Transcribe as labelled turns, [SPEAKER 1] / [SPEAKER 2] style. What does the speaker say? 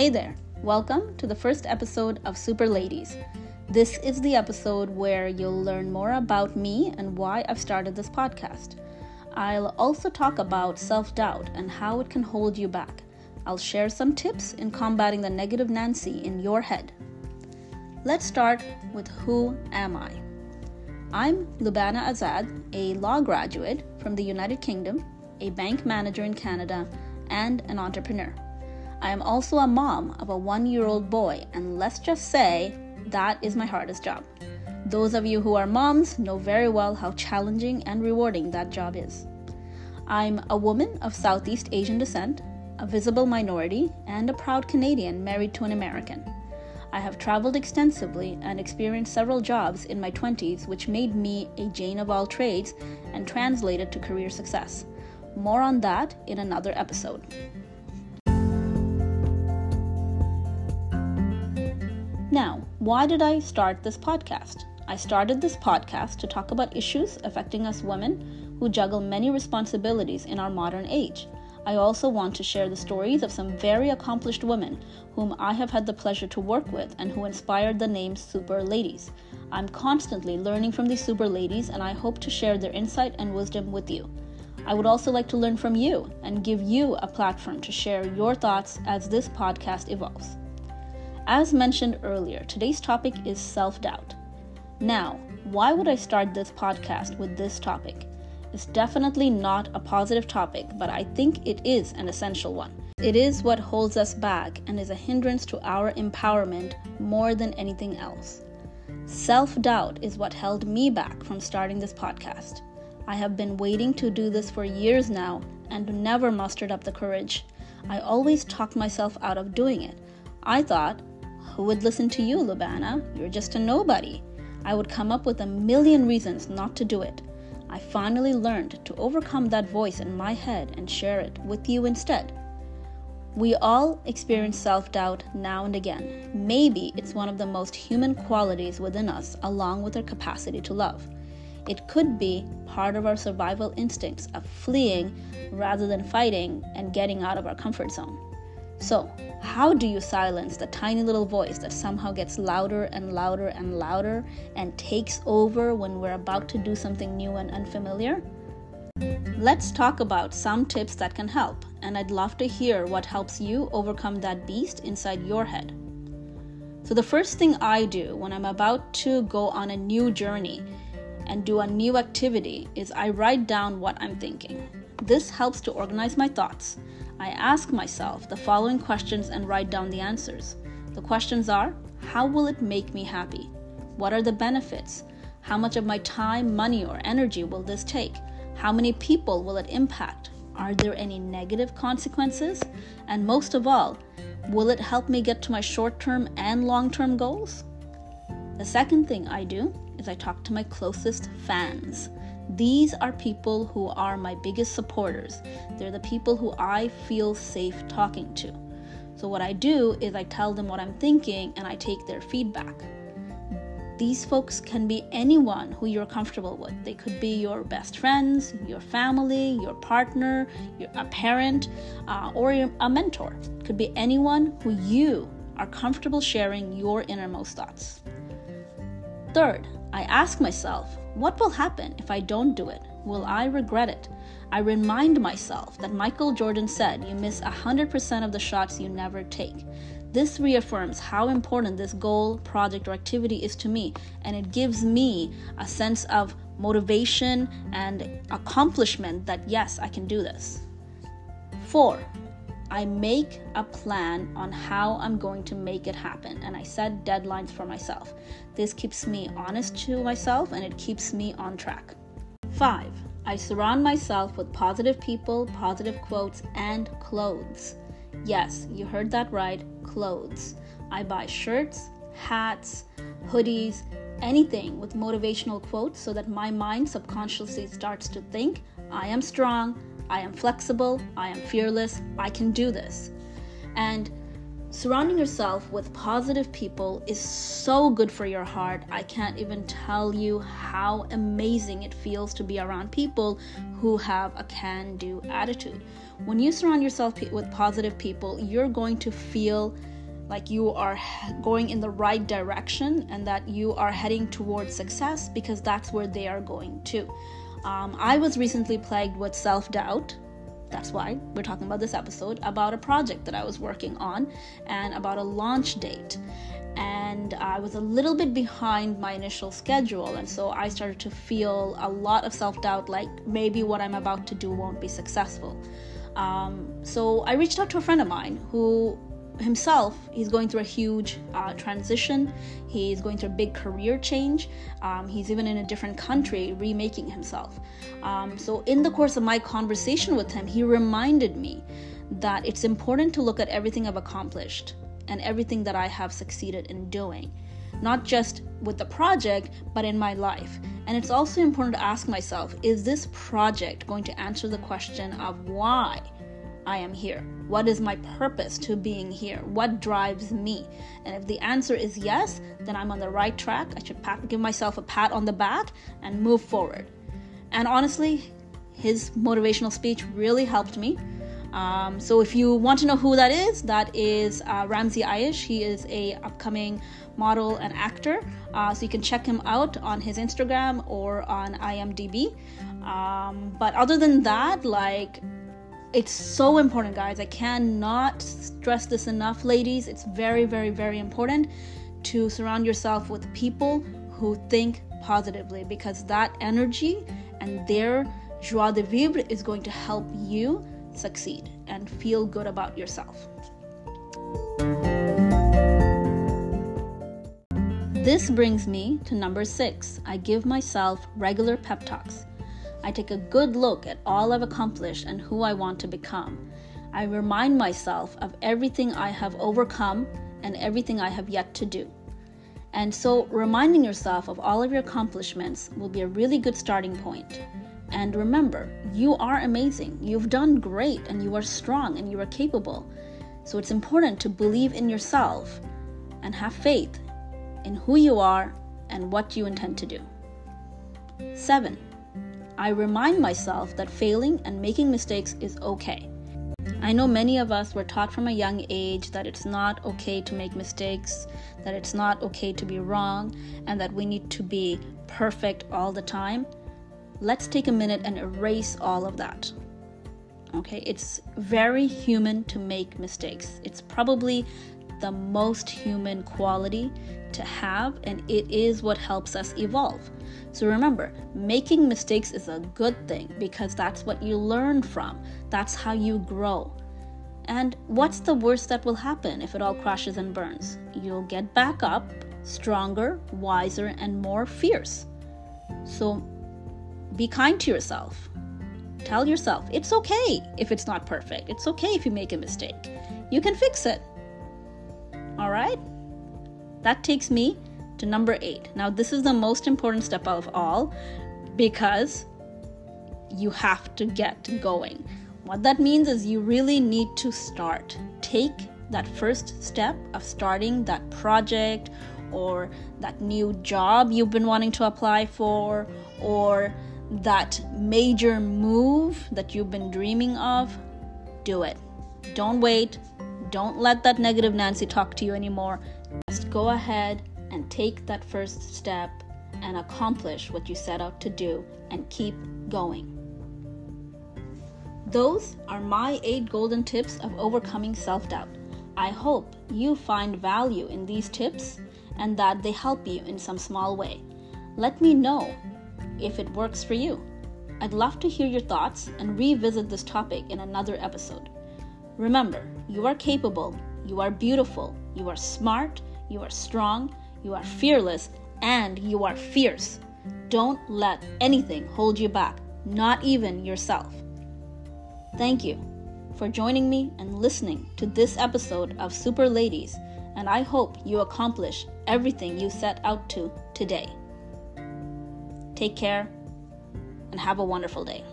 [SPEAKER 1] Hey there, welcome to the first episode of Super Ladies. This is the episode where you'll learn more about me and why I've started this podcast. I'll also talk about self doubt and how it can hold you back. I'll share some tips in combating the negative Nancy in your head. Let's start with who am I? I'm Lubana Azad, a law graduate from the United Kingdom, a bank manager in Canada, and an entrepreneur. I am also a mom of a one year old boy, and let's just say that is my hardest job. Those of you who are moms know very well how challenging and rewarding that job is. I'm a woman of Southeast Asian descent, a visible minority, and a proud Canadian married to an American. I have traveled extensively and experienced several jobs in my 20s, which made me a Jane of all trades and translated to career success. More on that in another episode. Why did I start this podcast? I started this podcast to talk about issues affecting us women who juggle many responsibilities in our modern age. I also want to share the stories of some very accomplished women whom I have had the pleasure to work with and who inspired the name Super Ladies. I'm constantly learning from these super ladies and I hope to share their insight and wisdom with you. I would also like to learn from you and give you a platform to share your thoughts as this podcast evolves. As mentioned earlier, today's topic is self doubt. Now, why would I start this podcast with this topic? It's definitely not a positive topic, but I think it is an essential one. It is what holds us back and is a hindrance to our empowerment more than anything else. Self doubt is what held me back from starting this podcast. I have been waiting to do this for years now and never mustered up the courage. I always talked myself out of doing it. I thought who would listen to you, Lubana? You're just a nobody. I would come up with a million reasons not to do it. I finally learned to overcome that voice in my head and share it with you instead. We all experience self doubt now and again. Maybe it's one of the most human qualities within us, along with our capacity to love. It could be part of our survival instincts of fleeing rather than fighting and getting out of our comfort zone. So, how do you silence the tiny little voice that somehow gets louder and louder and louder and takes over when we're about to do something new and unfamiliar? Let's talk about some tips that can help, and I'd love to hear what helps you overcome that beast inside your head. So, the first thing I do when I'm about to go on a new journey and do a new activity is I write down what I'm thinking. This helps to organize my thoughts I ask myself the following questions and write down the answers. The questions are How will it make me happy? What are the benefits? How much of my time, money, or energy will this take? How many people will it impact? Are there any negative consequences? And most of all, will it help me get to my short term and long term goals? The second thing I do is I talk to my closest fans. These are people who are my biggest supporters. They're the people who I feel safe talking to. So, what I do is I tell them what I'm thinking and I take their feedback. These folks can be anyone who you're comfortable with. They could be your best friends, your family, your partner, your, a parent, uh, or your, a mentor. Could be anyone who you are comfortable sharing your innermost thoughts. Third, I ask myself, what will happen if I don't do it? Will I regret it? I remind myself that Michael Jordan said you miss 100% of the shots you never take. This reaffirms how important this goal, project, or activity is to me, and it gives me a sense of motivation and accomplishment that yes, I can do this. Four, I make a plan on how I'm going to make it happen and I set deadlines for myself. This keeps me honest to myself and it keeps me on track. Five, I surround myself with positive people, positive quotes, and clothes. Yes, you heard that right clothes. I buy shirts, hats, hoodies, anything with motivational quotes so that my mind subconsciously starts to think I am strong, I am flexible, I am fearless, I can do this. And Surrounding yourself with positive people is so good for your heart. I can't even tell you how amazing it feels to be around people who have a can do attitude. When you surround yourself with positive people, you're going to feel like you are going in the right direction and that you are heading towards success because that's where they are going to. Um, I was recently plagued with self doubt that's why we're talking about this episode about a project that I was working on and about a launch date. And I was a little bit behind my initial schedule, and so I started to feel a lot of self doubt like maybe what I'm about to do won't be successful. Um, so I reached out to a friend of mine who himself, he's going through a huge uh, transition. He's going through a big career change. Um, he's even in a different country remaking himself. Um, so, in the course of my conversation with him, he reminded me that it's important to look at everything I've accomplished and everything that I have succeeded in doing, not just with the project, but in my life. And it's also important to ask myself is this project going to answer the question of why? I am here? What is my purpose to being here? What drives me? And if the answer is yes, then I'm on the right track. I should pat, give myself a pat on the back and move forward. And honestly, his motivational speech really helped me. Um, so if you want to know who that is, that is uh, Ramsey Ayush. He is a upcoming model and actor. Uh, so you can check him out on his Instagram or on IMDb. Um, but other than that, like it's so important, guys. I cannot stress this enough, ladies. It's very, very, very important to surround yourself with people who think positively because that energy and their joie de vivre is going to help you succeed and feel good about yourself. This brings me to number six. I give myself regular pep talks. I take a good look at all I've accomplished and who I want to become. I remind myself of everything I have overcome and everything I have yet to do. And so, reminding yourself of all of your accomplishments will be a really good starting point. And remember, you are amazing. You've done great, and you are strong, and you are capable. So, it's important to believe in yourself and have faith in who you are and what you intend to do. 7. I remind myself that failing and making mistakes is okay. I know many of us were taught from a young age that it's not okay to make mistakes, that it's not okay to be wrong, and that we need to be perfect all the time. Let's take a minute and erase all of that. Okay, it's very human to make mistakes. It's probably the most human quality to have, and it is what helps us evolve. So remember, making mistakes is a good thing because that's what you learn from, that's how you grow. And what's the worst that will happen if it all crashes and burns? You'll get back up, stronger, wiser, and more fierce. So be kind to yourself. Tell yourself it's okay if it's not perfect. It's okay if you make a mistake. You can fix it. All right? That takes me to number eight. Now, this is the most important step of all because you have to get going. What that means is you really need to start. Take that first step of starting that project or that new job you've been wanting to apply for or that major move that you've been dreaming of. Do it. Don't wait. Don't let that negative Nancy talk to you anymore. Just go ahead and take that first step and accomplish what you set out to do and keep going. Those are my eight golden tips of overcoming self doubt. I hope you find value in these tips and that they help you in some small way. Let me know if it works for you. I'd love to hear your thoughts and revisit this topic in another episode. Remember, you are capable, you are beautiful, you are smart, you are strong, you are fearless, and you are fierce. Don't let anything hold you back, not even yourself. Thank you for joining me and listening to this episode of Super Ladies, and I hope you accomplish everything you set out to today. Take care and have a wonderful day.